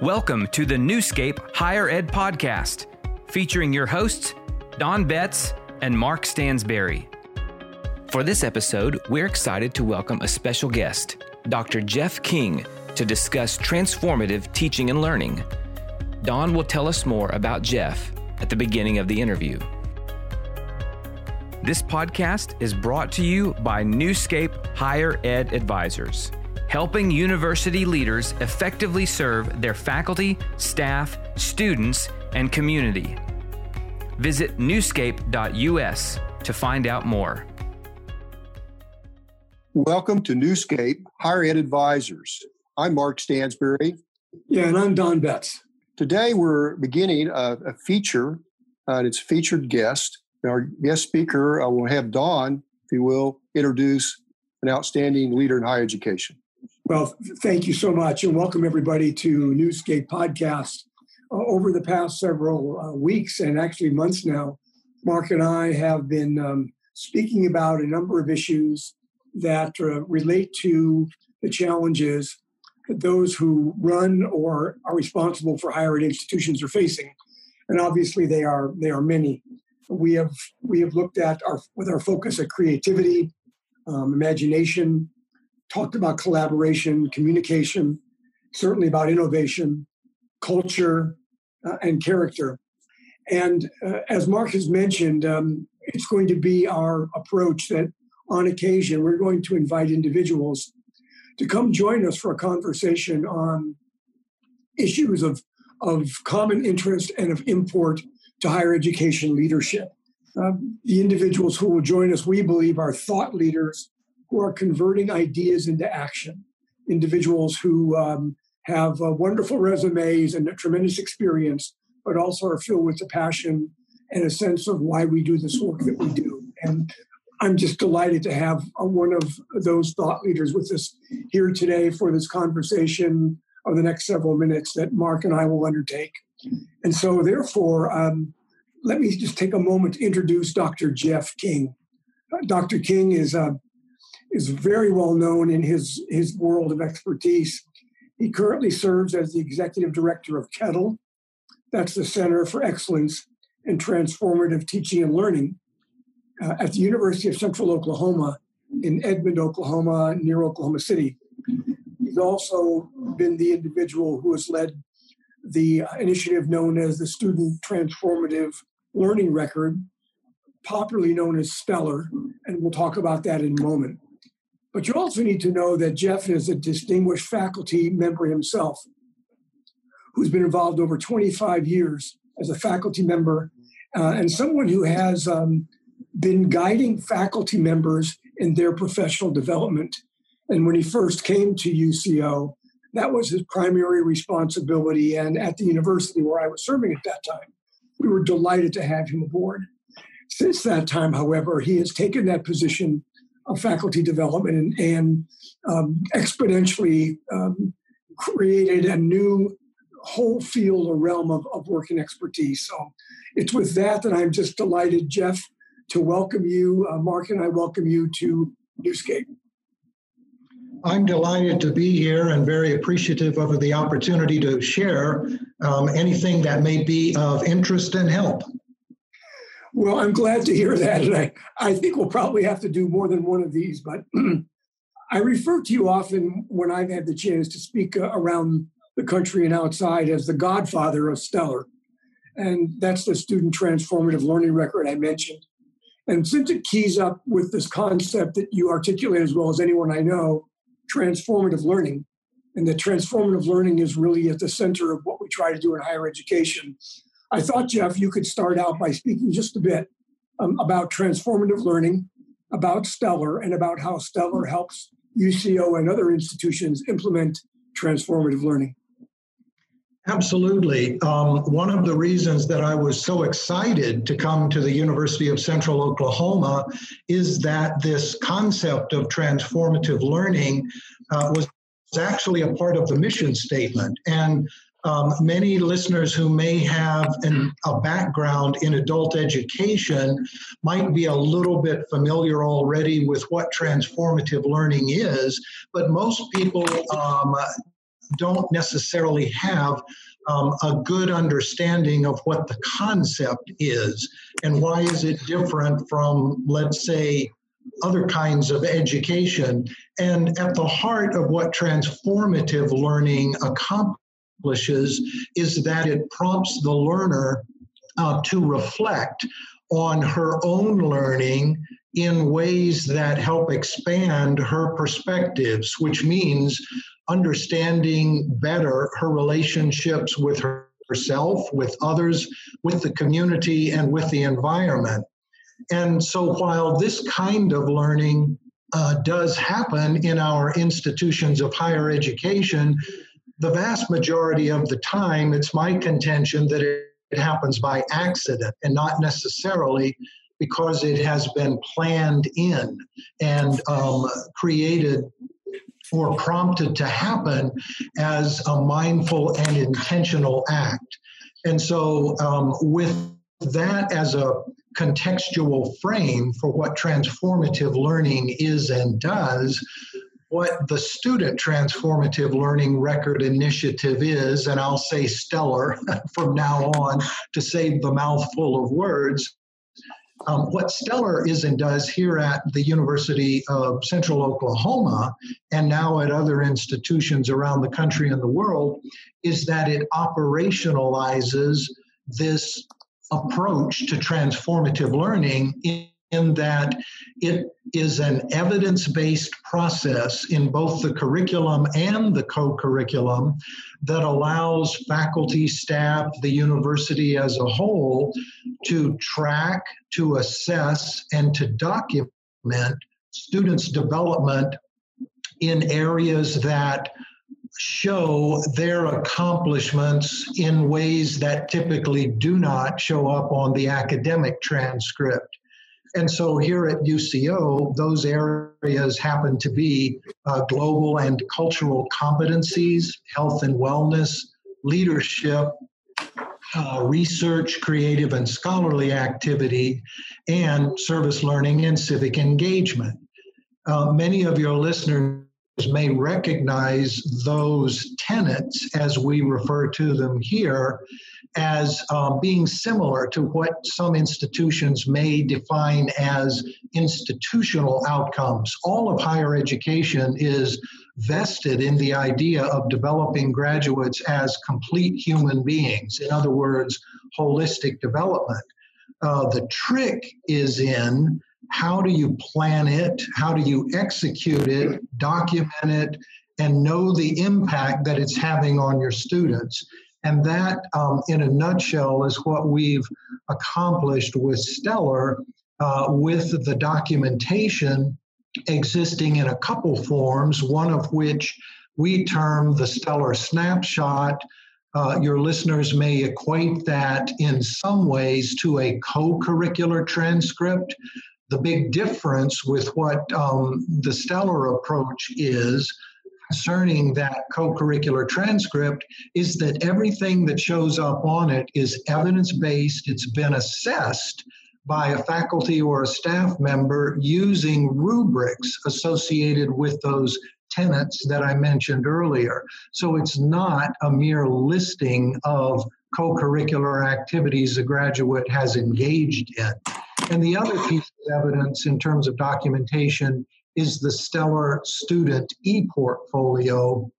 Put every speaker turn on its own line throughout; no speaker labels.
Welcome to the Newscape Higher Ed Podcast, featuring your hosts, Don Betts and Mark Stansberry. For this episode, we're excited to welcome a special guest, Dr. Jeff King, to discuss transformative teaching and learning. Don will tell us more about Jeff at the beginning of the interview. This podcast is brought to you by Newscape Higher Ed Advisors helping university leaders effectively serve their faculty, staff, students, and community. Visit newscape.us to find out more.
Welcome to Newscape Higher Ed Advisors. I'm Mark Stansberry.
Yeah, and I'm Don Betts.
Today we're beginning a, a feature, uh, and it's a featured guest. Our guest speaker, I will have Don, if you will, introduce an outstanding leader in higher education.
Well, thank you so much, and welcome everybody to Newscape Podcast. Uh, over the past several uh, weeks and actually months now, Mark and I have been um, speaking about a number of issues that uh, relate to the challenges that those who run or are responsible for higher ed institutions are facing, and obviously they are they are many. We have we have looked at our with our focus at creativity, um, imagination, talked about collaboration, communication, certainly about innovation, culture, uh, and character. And uh, as Mark has mentioned, um, it's going to be our approach that on occasion we're going to invite individuals to come join us for a conversation on issues of, of common interest and of import to higher education leadership. Uh, the individuals who will join us, we believe, are thought leaders who are converting ideas into action, individuals who um, have uh, wonderful resumes and a tremendous experience, but also are filled with the passion and a sense of why we do this work that we do. And I'm just delighted to have uh, one of those thought leaders with us here today for this conversation of the next several minutes that Mark and I will undertake. And so, therefore, um, let me just take a moment to introduce Dr. Jeff King. Uh, Dr. King is a is very well known in his, his world of expertise. He currently serves as the executive director of CETTL, that's the Center for Excellence in Transformative Teaching and Learning, uh, at the University of Central Oklahoma in Edmond, Oklahoma, near Oklahoma City. He's also been the individual who has led the initiative known as the Student Transformative Learning Record, popularly known as Stellar, and we'll talk about that in a moment. But you also need to know that Jeff is a distinguished faculty member himself who's been involved over 25 years as a faculty member uh, and someone who has um, been guiding faculty members in their professional development. And when he first came to UCO, that was his primary responsibility. And at the university where I was serving at that time, we were delighted to have him aboard. Since that time, however, he has taken that position of faculty development and, and um, exponentially um, created a new whole field or realm of, of work and expertise. So it's with that that I'm just delighted, Jeff, to welcome you. Uh, Mark and I welcome you to Newscape.
I'm delighted to be here and very appreciative of the opportunity to share um, anything that may be of interest and help.
Well, I'm glad to hear that. And I, I think we'll probably have to do more than one of these, but I refer to you often when I've had the chance to speak uh, around the country and outside as the godfather of Stellar. And that's the student transformative learning record I mentioned. And since it keys up with this concept that you articulate as well as anyone I know, transformative learning, and that transformative learning is really at the center of what we try to do in higher education, I thought, Jeff, you could start out by speaking just a bit um, about transformative learning, about Stellar, and about how Stellar helps UCO and other institutions implement transformative learning.
Absolutely. Um, one of the reasons that I was so excited to come to the University of Central Oklahoma is that this concept of transformative learning uh, was actually a part of the mission statement. And um, many listeners who may have an, a background in adult education might be a little bit familiar already with what transformative learning is, but most people um, don't necessarily have um, a good understanding of what the concept is and why is it different from, let's say, other kinds of education. And at the heart of what transformative learning accomplishes is that it prompts the learner uh, to reflect on her own learning in ways that help expand her perspectives, which means understanding better her relationships with her, herself, with others, with the community, and with the environment. And so while this kind of learning uh, does happen in our institutions of higher education, the vast majority of the time, it's my contention that it, it happens by accident and not necessarily because it has been planned in and um, created or prompted to happen as a mindful and intentional act. And so, um, with that as a contextual frame for what transformative learning is and does, what the Student Transformative Learning Record Initiative is, and I'll say stellar from now on to save the mouthful of words, um, what Stellar is and does here at the University of Central Oklahoma and now at other institutions around the country and the world is that it operationalizes this approach to transformative learning in, in that it is an evidence based process in both the curriculum and the co curriculum that allows faculty, staff, the university as a whole to track, to assess, and to document students' development in areas that show their accomplishments in ways that typically do not show up on the academic transcript. And so here at UCO, those areas happen to be uh, global and cultural competencies, health and wellness, leadership, uh, research, creative and scholarly activity, and service learning and civic engagement. Uh, many of your listeners may recognize those tenets, as we refer to them here, as um, being similar to what some institutions may define as institutional outcomes. All of higher education is vested in the idea of developing graduates as complete human beings, in other words, holistic development. Uh, the trick is in how do you plan it? How do you execute it, document it, and know the impact that it's having on your students? And that, um, in a nutshell, is what we've accomplished with Stellar uh, with the documentation existing in a couple forms, one of which we term the Stellar Snapshot. Uh, your listeners may equate that in some ways to a co curricular transcript. The big difference with what um, the Stellar approach is concerning that co curricular transcript is that everything that shows up on it is evidence based, it's been assessed by a faculty or a staff member using rubrics associated with those tenets that I mentioned earlier. So it's not a mere listing of co curricular activities a graduate has engaged in. And the other piece of evidence in terms of documentation is the Stellar Student e-portfolio,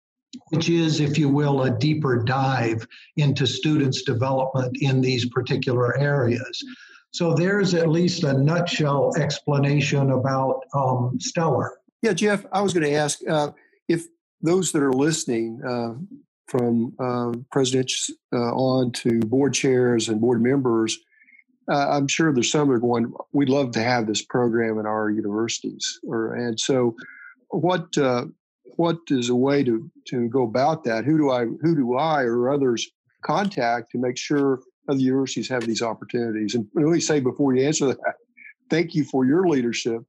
which is, if you will, a deeper dive into students' development in these particular areas. So there's at least a nutshell explanation about um, Stellar.
Yeah, Jeff, I was going to ask uh, if those that are listening, uh, from uh, presidents uh, on to board chairs and board members, uh, I'm sure there's some that are going, we'd love to have this program in our universities. Or, and so what, uh, what is a way to, to go about that? Who do I, who do I or others contact to make sure other universities have these opportunities? And let me say before you answer that, thank you for your leadership.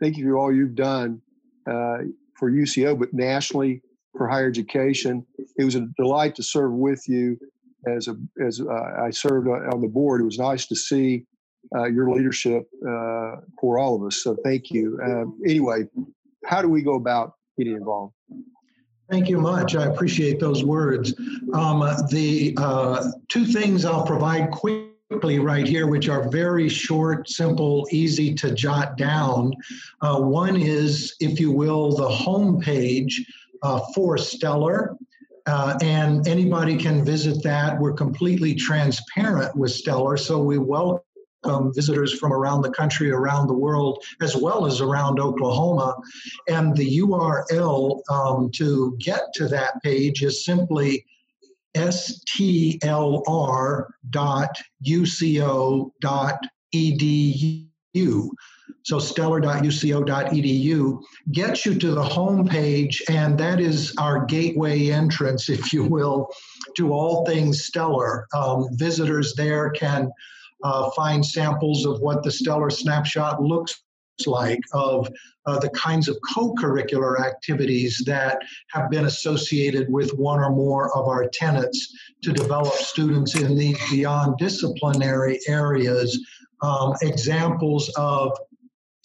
Thank you for all you've done uh, for UCO, but nationally for higher education. It was a delight to serve with you as a as uh, I served on the board. It was nice to see uh, your leadership uh, for all of us. So thank you. Uh, anyway, how do we go about getting involved?
Thank you much. I appreciate those words. Um, the uh, two things I'll provide quickly right here, which are very short, simple, easy to jot down. Uh, one is, if you will, the home page uh, for Stellar. Uh, and anybody can visit that. We're completely transparent with Stellar, so we welcome visitors from around the country, around the world, as well as around Oklahoma. And the URL um, to get to that page is simply stlr.uco.edu. So stellar.uco.edu gets you to the home page, and that is our gateway entrance, if you will, to all things stellar. Um, visitors there can uh, find samples of what the stellar snapshot looks like of uh, the kinds of co-curricular activities that have been associated with one or more of our tenets to develop students in these beyond disciplinary areas um, examples of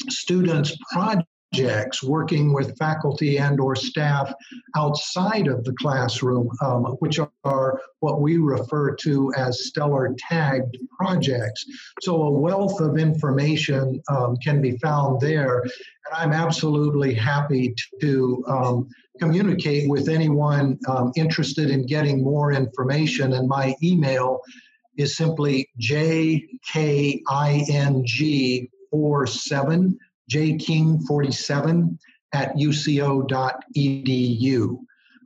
students projects working with faculty and or staff outside of the classroom um, which are what we refer to as stellar tagged projects. So a wealth of information um, can be found there and i'm absolutely happy to um, communicate with anyone um, interested in getting more information and my email is simply jking47 jking47 at uco.edu.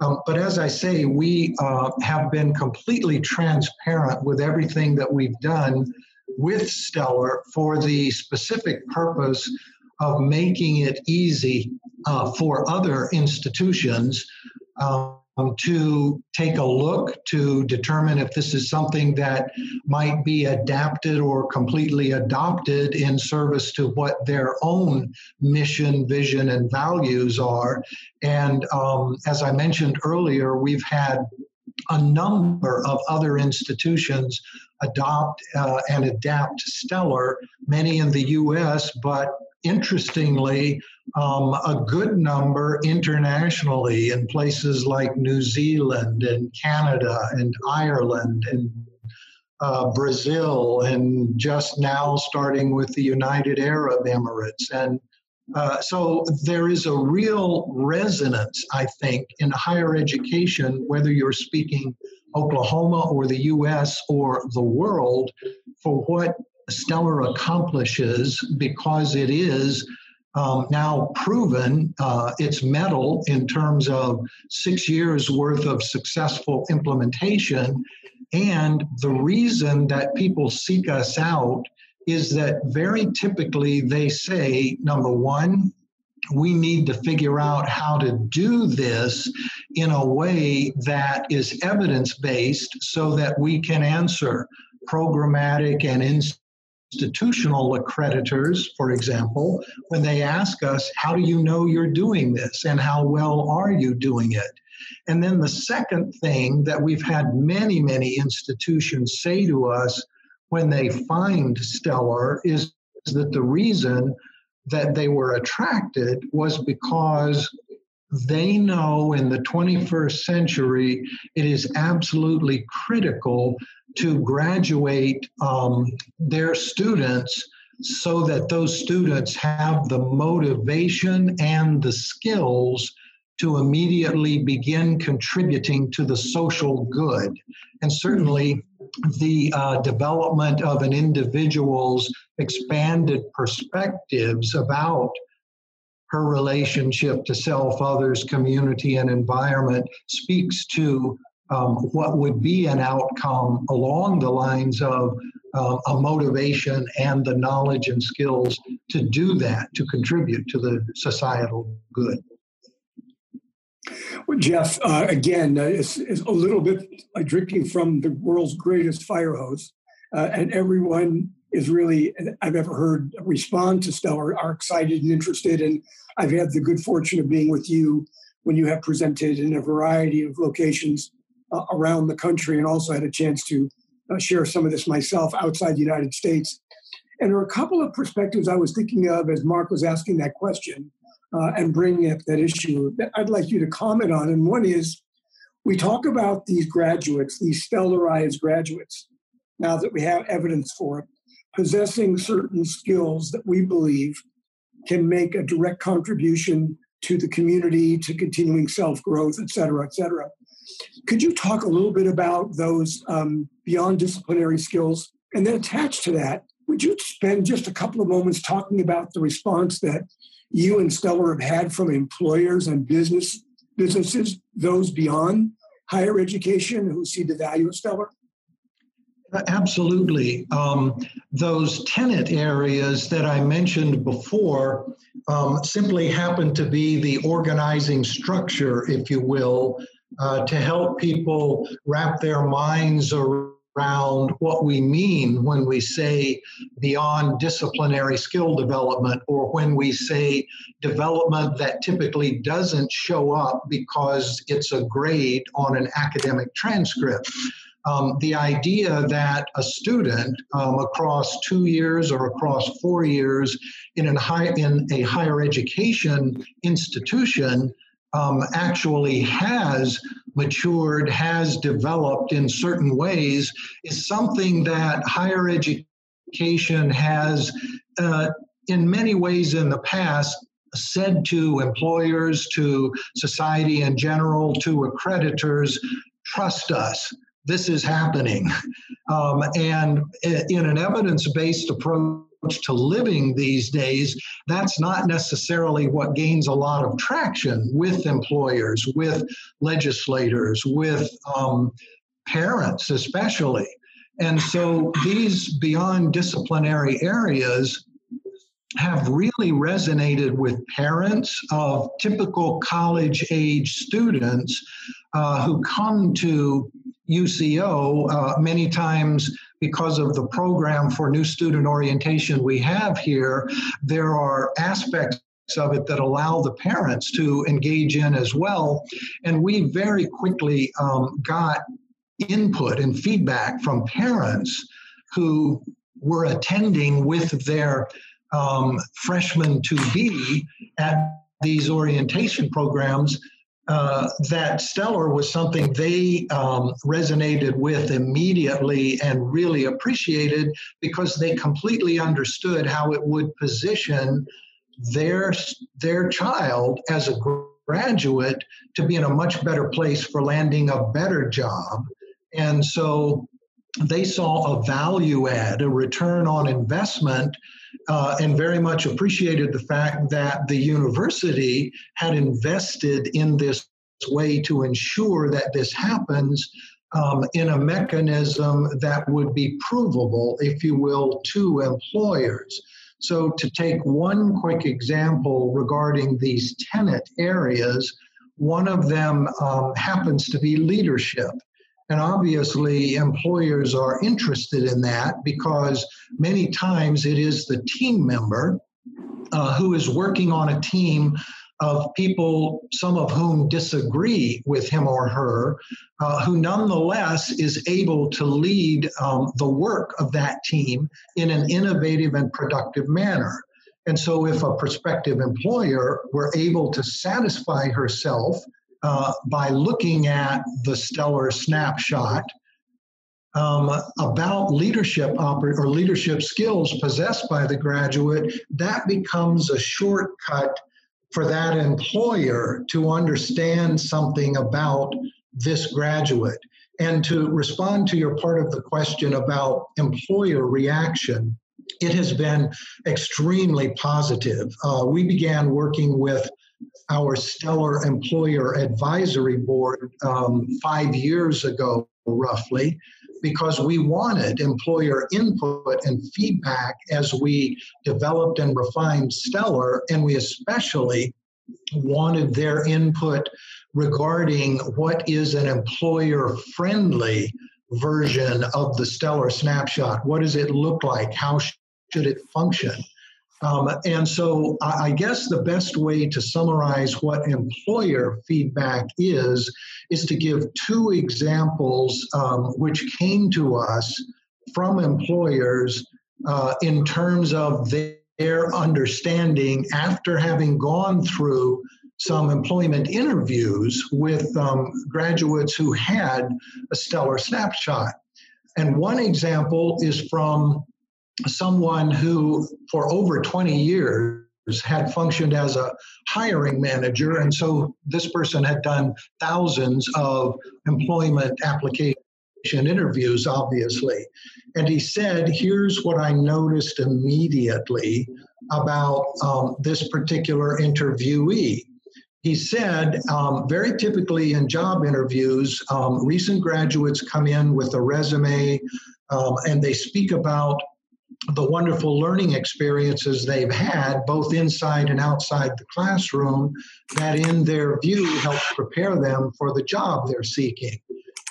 Um, but as I say, we uh, have been completely transparent with everything that we've done with Stellar for the specific purpose of making it easy uh, for other institutions um, to take a look to determine if this is something that might be adapted or completely adopted in service to what their own mission, vision, and values are. And um, as I mentioned earlier, we've had a number of other institutions adopt uh, and adapt Stellar, many in the US, but interestingly, um, a good number internationally in places like New Zealand and Canada and Ireland and uh, Brazil, and just now starting with the United Arab Emirates. And uh, so there is a real resonance, I think, in higher education, whether you're speaking Oklahoma or the US or the world, for what Stellar accomplishes because it is um, now proven uh, its mettle in terms of six years worth of successful implementation. And the reason that people seek us out is that very typically they say, number one, we need to figure out how to do this in a way that is evidence based so that we can answer programmatic and institutional accreditors, for example, when they ask us, How do you know you're doing this and how well are you doing it? And then the second thing that we've had many, many institutions say to us when they find Stellar is that the reason that they were attracted was because they know in the 21st century it is absolutely critical to graduate um, their students so that those students have the motivation and the skills to immediately begin contributing to the social good. And certainly, the uh, development of an individual's expanded perspectives about her relationship to self, others, community, and environment speaks to um, what would be an outcome along the lines of uh, a motivation and the knowledge and skills to do that, to contribute to the societal good.
Well, Jeff, uh, again, uh, is a little bit like drinking from the world's greatest fire hose, uh, and everyone is really I've ever heard respond to Stellar are excited and interested. And I've had the good fortune of being with you when you have presented in a variety of locations uh, around the country, and also had a chance to uh, share some of this myself outside the United States. And there are a couple of perspectives I was thinking of as Mark was asking that question. uh, and bringing up that issue that I'd like you to comment on. And one is we talk about these graduates, these stellarized graduates, now that we have evidence for it, possessing certain skills that we believe can make a direct contribution to the community, to continuing self growth, et cetera, et cetera. Could you talk a little bit about those um, beyond disciplinary skills? And then attached to that, would you spend just a couple of moments talking about the response that you and Stellar have had from employers and business businesses, those beyond higher education who see the value of Stellar?
Absolutely. Um, those tenant areas that I mentioned before um, simply happen to be the organizing structure, if you will, uh, to help people wrap their minds around what we mean when we say beyond disciplinary skill development or when we say development that typically doesn't show up because it's a grade on an academic transcript. Um, the idea that a student um, across two years or across four years in, high, in a higher education institution um, actually has matured, has developed in certain ways, is something that higher education has, uh, in many ways in the past, said to employers, to society in general, to accreditors, trust us. This is happening. Um, and in an evidence based approach, to living these days, that's not necessarily what gains a lot of traction with employers, with legislators, with um, parents, especially. And so these beyond disciplinary areas have really resonated with parents of typical college age students uh, who come to UCO uh, many times because of the program for new student orientation we have here, there are aspects of it that allow the parents to engage in as well. And we very quickly um, got input and feedback from parents who were attending with their um, freshmen to be at these orientation programs uh, that Stellar was something they um, resonated with immediately and really appreciated because they completely understood how it would position their their child as a graduate to be in a much better place for landing a better job. And so they saw a value add a return on investment uh, and very much appreciated the fact that the university had invested in this way to ensure that this happens um, in a mechanism that would be provable, if you will, to employers. So, to take one quick example regarding these tenant areas, one of them um, happens to be leadership. And obviously, employers are interested in that because many times it is the team member uh, who is working on a team of people, some of whom disagree with him or her, uh, who nonetheless is able to lead um, the work of that team in an innovative and productive manner. And so, if a prospective employer were able to satisfy herself uh, by looking at the stellar snapshot um, about leadership oper- or leadership skills possessed by the graduate, that becomes a shortcut for that employer to understand something about this graduate. And to respond to your part of the question about employer reaction, it has been extremely positive. Uh, we began working with our stellar employer advisory board um, five years ago, roughly, because we wanted employer input and feedback as we developed and refined Stellar, and we especially wanted their input regarding what is an employer friendly version of the Stellar snapshot. What does it look like? How should it function? Um, and so I guess the best way to summarize what employer feedback is, is to give two examples um, which came to us from employers uh, in terms of their understanding after having gone through some employment interviews with um, graduates who had a stellar snapshot. And one example is from someone who, for over 20 years, had functioned as a hiring manager. And so this person had done thousands of employment application interviews, obviously. And he said, Here's what I noticed immediately about um, this particular interviewee. He said, um, very typically in job interviews, um, recent graduates come in with a resume um, and they speak about the wonderful learning experiences they've had, both inside and outside the classroom, that in their view help prepare them for the job they're seeking.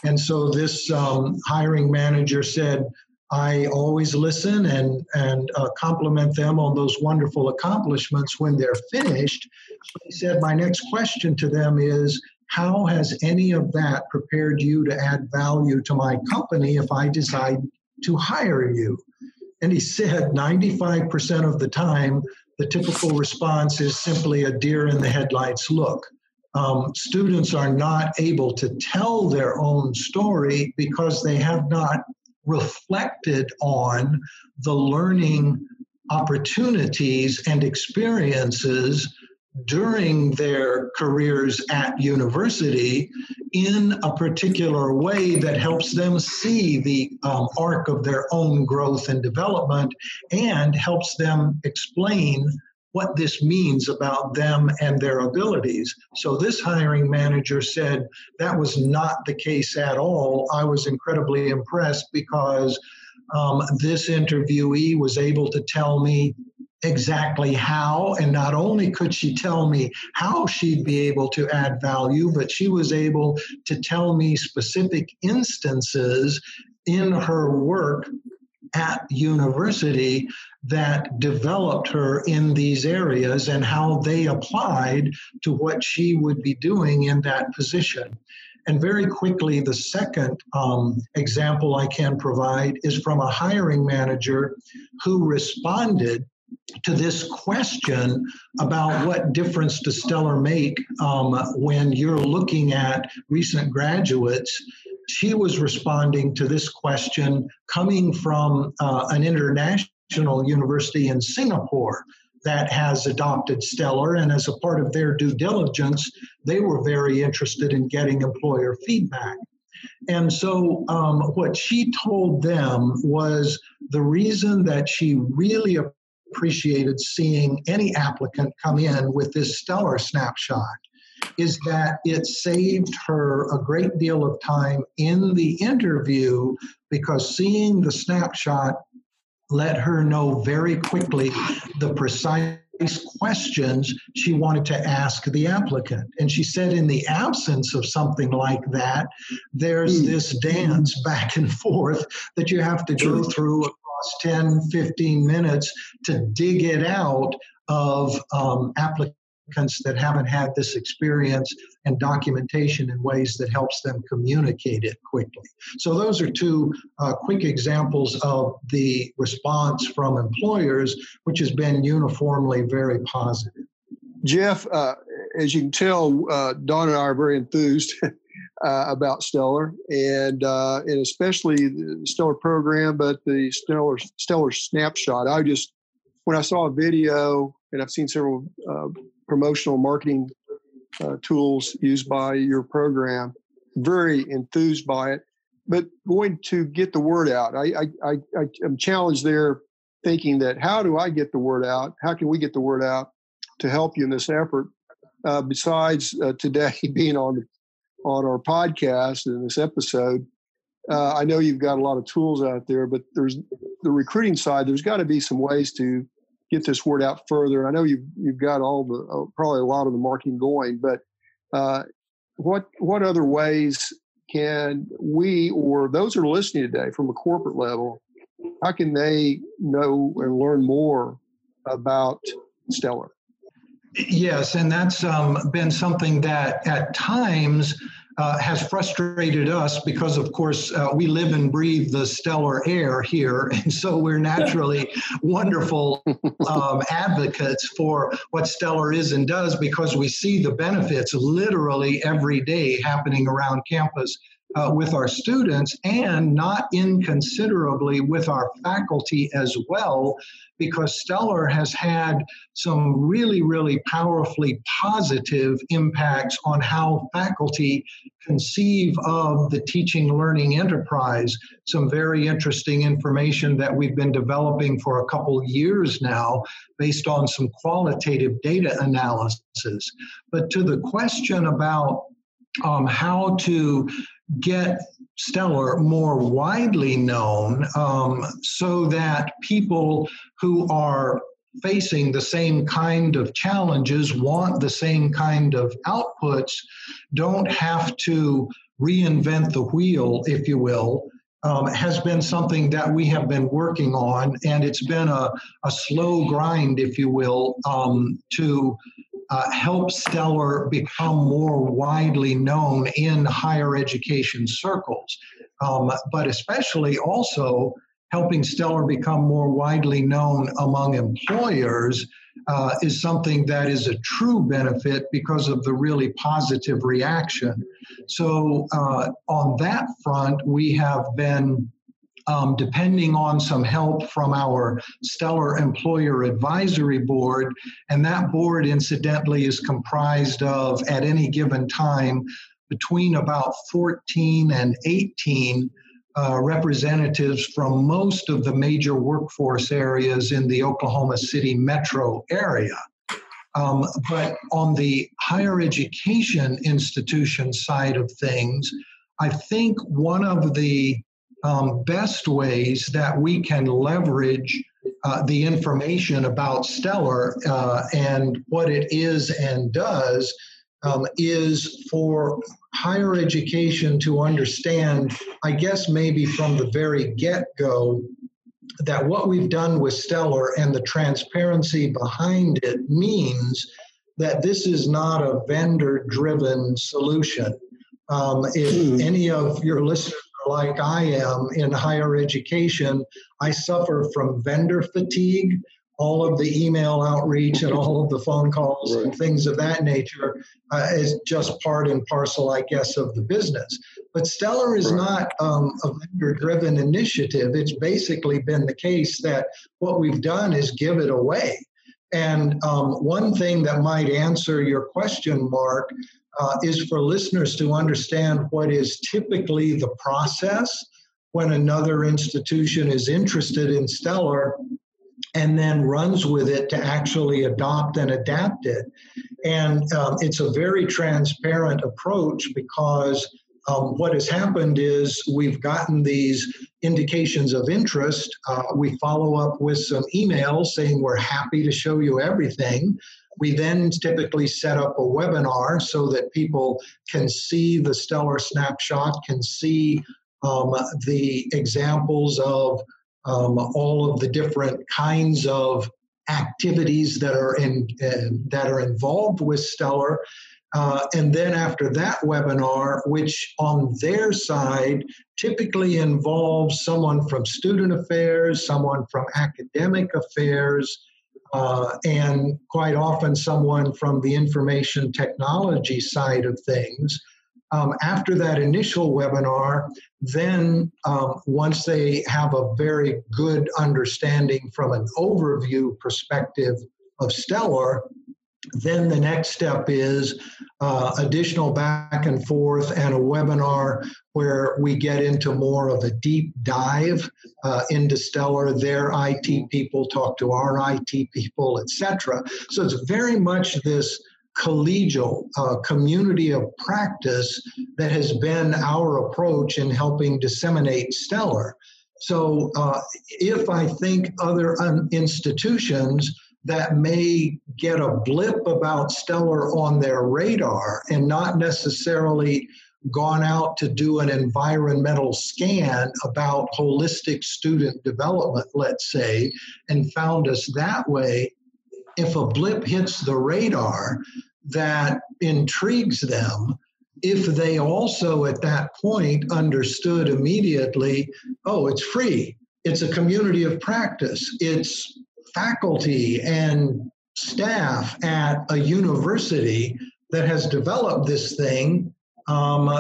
And so this um, hiring manager said, I always listen and, and uh, compliment them on those wonderful accomplishments when they're finished. He said, My next question to them is, How has any of that prepared you to add value to my company if I decide to hire you? And he said 95% of the time, the typical response is simply a deer in the headlights look. Um, students are not able to tell their own story because they have not reflected on the learning opportunities and experiences during their careers at university in a particular way that helps them see the um, arc of their own growth and development and helps them explain what this means about them and their abilities. So, this hiring manager said that was not the case at all. I was incredibly impressed because um, this interviewee was able to tell me exactly how. And not only could she tell me how she'd be able to add value, but she was able to tell me specific instances in her work at university that developed her in these areas and how they applied to what she would be doing in that position. And very quickly, the second um, example I can provide is from a hiring manager who responded to this question about what difference does Stellar make um, when you're looking at recent graduates, she was responding to this question coming from uh, an international university in Singapore that has adopted Stellar. And as a part of their due diligence, they were very interested in getting employer feedback. And so, um, what she told them was the reason that she really appreciated seeing any applicant come in with this stellar snapshot is that it saved her a great deal of time in the interview because seeing the snapshot let her know very quickly the precise questions she wanted to ask the applicant. And she said, in the absence of something like that, there's hmm. this dance back and forth that you have to go through 10, 15 minutes to dig it out of um, applicants that haven't had this experience and documentation in ways that helps them communicate it quickly. So those are two uh, quick examples of the response from employers, which has been uniformly very positive.
Jeff, uh, as you can tell, uh, Don and I are very enthused uh, about Stellar, and uh, and especially the Stellar program, but the Stellar Stellar snapshot. I just when I saw a video, and I've seen several uh, promotional marketing uh, tools used by your program, very enthused by it. But going to get the word out, I, I, I, am challenged there, thinking that how do I get the word out? How can we get the word out to help you in this effort? Uh, besides uh, today being on on our podcast in this episode. Uh, I know you've got a lot of tools out there, but there's the recruiting side. There's got to be some ways to get this word out further. And I know you've you've got all the uh, probably a lot of the marketing going, but uh, what what other ways can we or those who are listening today from a corporate level? How can they know and learn more about Stellar?
Yes, and that's um, been something that at times uh, has frustrated us because, of course, uh, we live and breathe the stellar air here. And so we're naturally wonderful um, advocates for what stellar is and does because we see the benefits literally every day happening around campus uh, with our students and not inconsiderably with our faculty as well, because Stellar has had some really, really powerfully positive impacts on how faculty conceive of the teaching learning enterprise. Some very interesting information that we've been developing for a couple years now based on some qualitative data analysis. But to the question about um, how to get Stellar more widely known um, so that people who are facing the same kind of challenges, want the same kind of outputs, don't have to reinvent the wheel, if you will, um, has been something that we have been working on. And it's been a, a slow grind, if you will, um, to uh, help Stellar become more widely known in higher education circles, um, but especially also helping Stellar become more widely known among employers uh, is something that is a true benefit because of the really positive reaction. So, uh, on that front, we have been um, depending on some help from our stellar employer advisory board. And that board, incidentally, is comprised of, at any given time, between about 14 and 18 uh, representatives from most of the major workforce areas in the Oklahoma City metro area. Um, but on the higher education institution side of things, I think one of the um, best ways that we can leverage uh, the information about Stellar uh, and what it is and does um, is for higher education to understand, I guess maybe from the very get go, that what we've done with Stellar and the transparency behind it means that this is not a vendor driven solution. Um, if hmm. any of your listeners like I am in higher education, I suffer from vendor fatigue. All of the email outreach and all of the phone calls right. and things of that nature uh, is just part and parcel, I guess, of the business. But Stellar is right. not um, a vendor driven initiative. It's basically been the case that what we've done is give it away. And um, one thing that might answer your question, Mark, uh, is for listeners to understand what is typically the process when another institution is interested in Stellar and then runs with it to actually adopt and adapt it. And um, it's a very transparent approach because um, what has happened is we've gotten these indications of interest. Uh, we follow up with some emails saying we're happy to show you everything. We then typically set up a webinar so that people can see the stellar snapshot, can see um, the examples of um, all of the different kinds of activities that are in uh, that are involved with stellar. Uh, and then after that webinar, which on their side typically involves someone from student affairs, someone from academic affairs, uh, and quite often someone from the information technology side of things. Um, after that initial webinar, then um, once they have a very good understanding from an overview perspective of Stellar, then the next step is uh, additional back and forth and a webinar where we get into more of a deep dive uh, into Stellar. Their IT people talk to our IT people, etc. So it's very much this collegial uh, community of practice that has been our approach in helping disseminate Stellar. So uh, if I think other un- institutions that may get a blip about Stellar on their radar and not necessarily gone out to do an environmental scan about holistic student development, let's say, and found us that way. If a blip hits the radar that intrigues them, if they also at that point understood immediately, oh, it's free, it's a community of practice, it's faculty and staff at a university that has developed this thing um,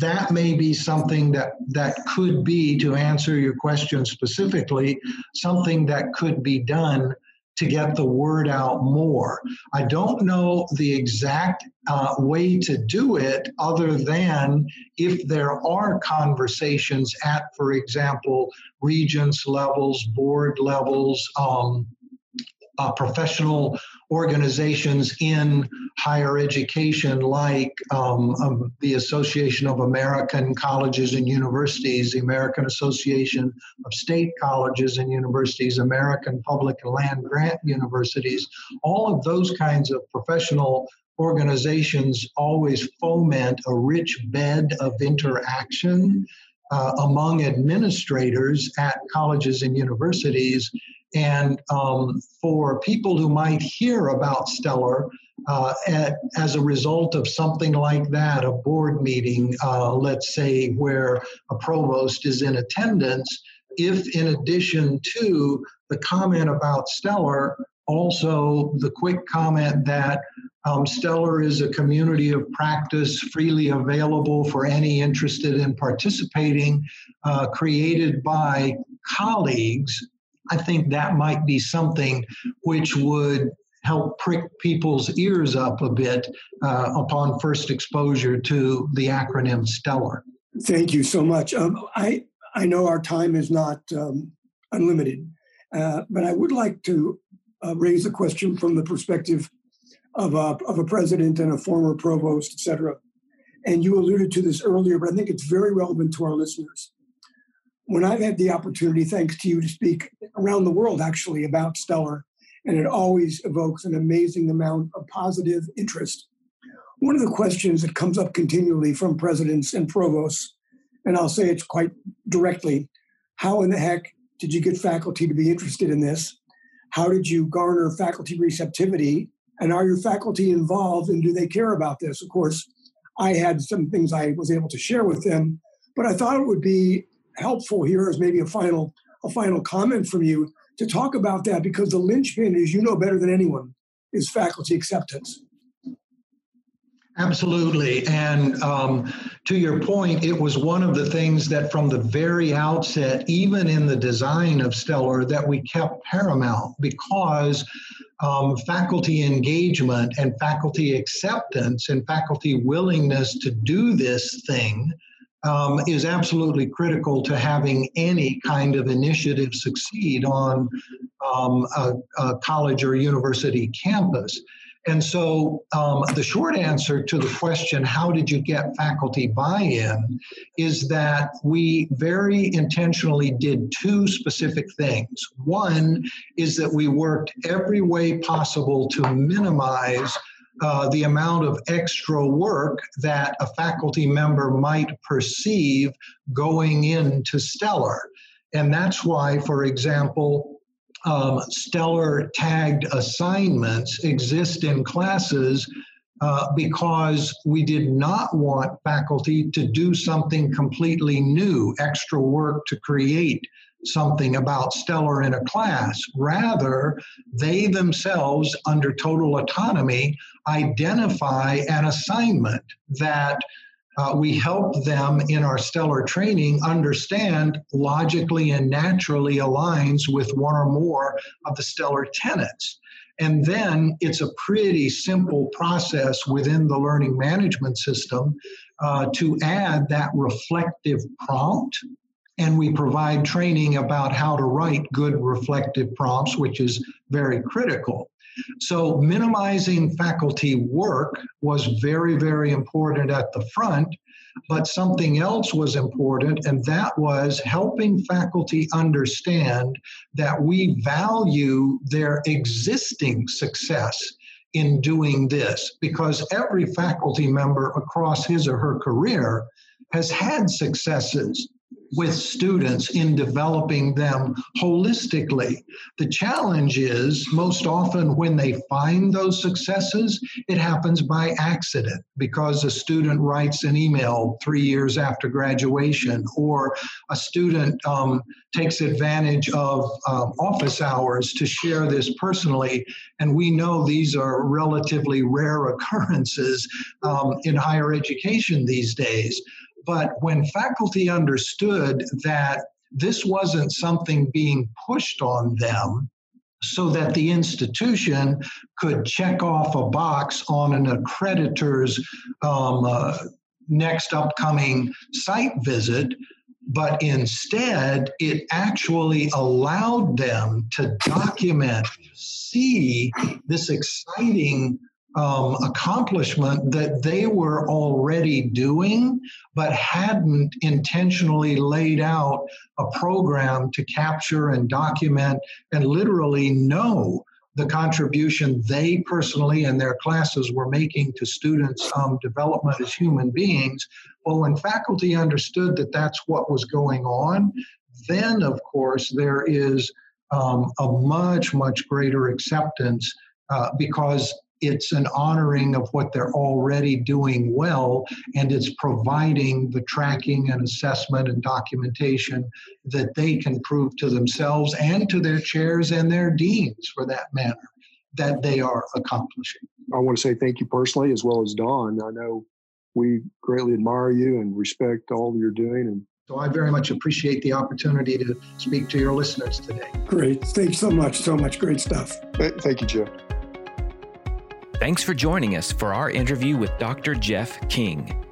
that may be something that that could be to answer your question specifically something that could be done to get the word out more. I don't know the exact uh, way to do it other than if there are conversations at for example regents levels board levels um, uh, professional organizations in higher education, like um, um, the Association of American Colleges and Universities, the American Association of State Colleges and Universities, American Public Land Grant Universities, all of those kinds of professional organizations always foment a rich bed of interaction uh, among administrators at colleges and universities and um, for people who might hear about STLR uh, at, as a result of something like that, a board meeting, uh, let's say, where a provost is in attendance, if in addition to the comment about STLR, also the quick comment that um, STLR is a community of practice freely available for any interested in participating, uh, created by colleagues I think that might be something which would help prick people's ears up a bit uh, upon first exposure to the acronym STLR.
Thank you so much. Um, I I know our time is not um, unlimited, uh, but I would like to uh, raise a question from the perspective of a, of a president and a former provost, et cetera. And you alluded to this earlier, but I think it's very relevant to our listeners when I've had the opportunity, thanks to you, to speak around the world actually about STLR, and it always evokes an amazing amount of positive interest. One of the questions that comes up continually from presidents and provosts, and I'll say it's quite directly how in the heck did you get faculty to be interested in this? How did you garner faculty receptivity? And are your faculty involved and do they care about this? Of course, I had some things I was able to share with them, but I thought it would be helpful here as maybe a final a final comment from you to talk about that because the linchpin, is you know better than anyone, is faculty acceptance.
Absolutely. And um, to your point, it was one of the things that from the very outset, even in the design of STLR, that we kept paramount because um, faculty engagement and faculty acceptance and faculty willingness to do this thing um, is absolutely critical to having any kind of initiative succeed on um, a, a, college or university campus. And so, um, the short answer to the question, how did you get faculty buy in, is that we very intentionally did two specific things. One is that we worked every way possible to minimize uh, the amount of extra work that a faculty member might perceive going into STLR. And that's why, for example, um, STLR tagged assignments exist in classes uh, because we did not want faculty to do something completely new, extra work to create something about STLR in a class. Rather, they themselves, under total autonomy, identify an assignment that uh, we help them in our STLR training understand logically and naturally aligns with one or more of the STLR tenets. And then it's a pretty simple process within the learning management system uh, to add that reflective prompt and we provide training about how to write good reflective prompts, which is very critical. So, minimizing faculty work was very, very important at the front, but something else was important, and that was helping faculty understand that we value their existing success in doing this because every faculty member across his or her career has had successes with students in developing them holistically. The challenge is most often when they find those successes, it happens by accident because a student writes an email three years after graduation, or a student um, takes advantage of um, office hours to share this personally. And we know these are relatively rare occurrences um, in higher education these days. But when faculty understood that this wasn't something being pushed on them, so that the institution could check off a box on an accreditor's um, uh, next upcoming site visit, but instead it actually allowed them to document, see this exciting um, accomplishment that they were already doing, but hadn't intentionally laid out a program to capture and document and literally know the contribution they personally and their classes were making to students' um, development as human beings. Well, when faculty understood that that's what was going on, then of course there is um, a much, much greater acceptance uh, because it's an honoring of what they're already doing well, and it's providing the tracking and assessment and documentation that they can prove to themselves and to their chairs and their deans, for that matter, that they are accomplishing.
I want to say thank you personally as well as Don. I know we greatly admire you and respect all you're doing and
so I very much appreciate the opportunity to speak to your listeners today.
Great. Thanks so much. So much great stuff.
Thank you, Jeff.
Thanks for joining us for our interview with Dr. Jeff King.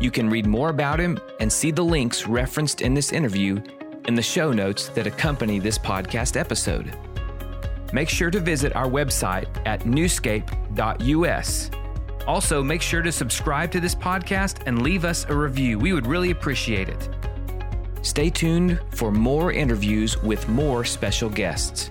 You can read more about him and see the links referenced in this interview in the show notes that accompany this podcast episode. Make sure to visit our website at newscape.us. Also, make sure to subscribe to this podcast and leave us a review. We would really appreciate it. Stay tuned for more interviews with more special guests.